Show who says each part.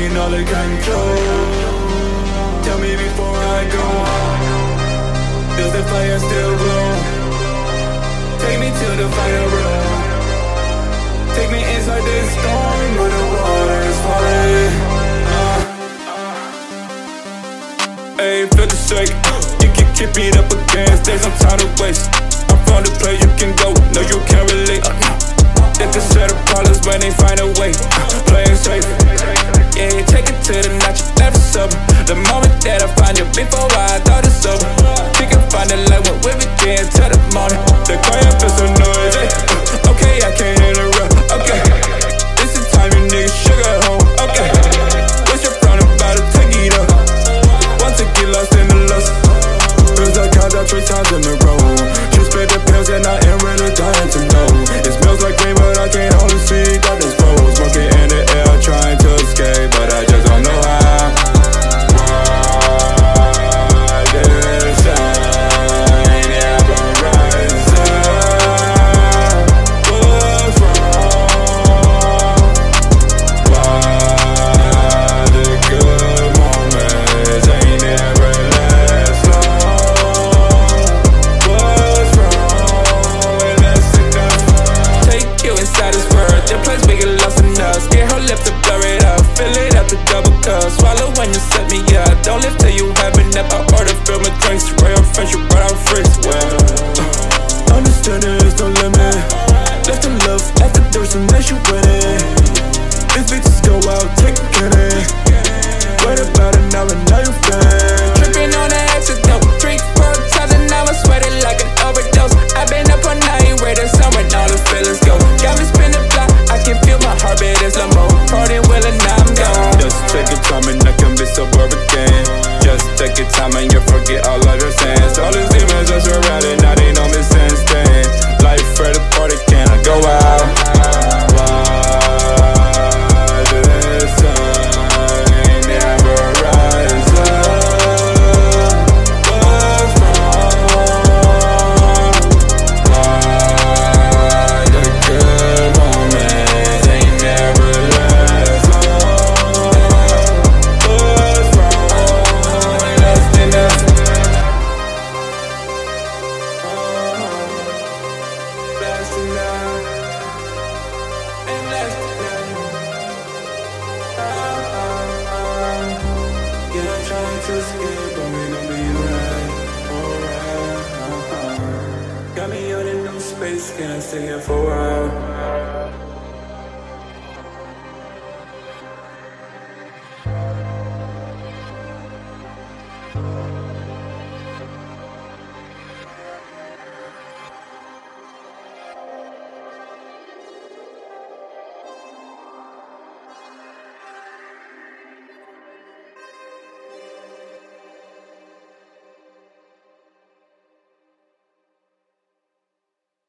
Speaker 1: taking all the control. Tell me before I go. Does the fire still glow? Take me to the fire room. Take me inside this storm where the water is falling. Uh. Hey, feel the shake. You can keep it up against. There's time to waste. I'm from the place you can go. No, you can't relate. Uh, they can settle problems when they find a way. Uh, unless you win it. These bitches go out, take a minute. Wait about an hour, now you fed. Tripping on the accident, drink four times and now I'm sweating like an overdose. I've been up all night, waiting somewhere, all the feelings go. Got me spinning block, I can feel my heartbeat is slow mo. Partying well and now I'm gone. Just take your time and I can be sober again. Just take your time and you Trying to escape, but we gon' be alright, alright. Got me out in no space, can I stay here for a while?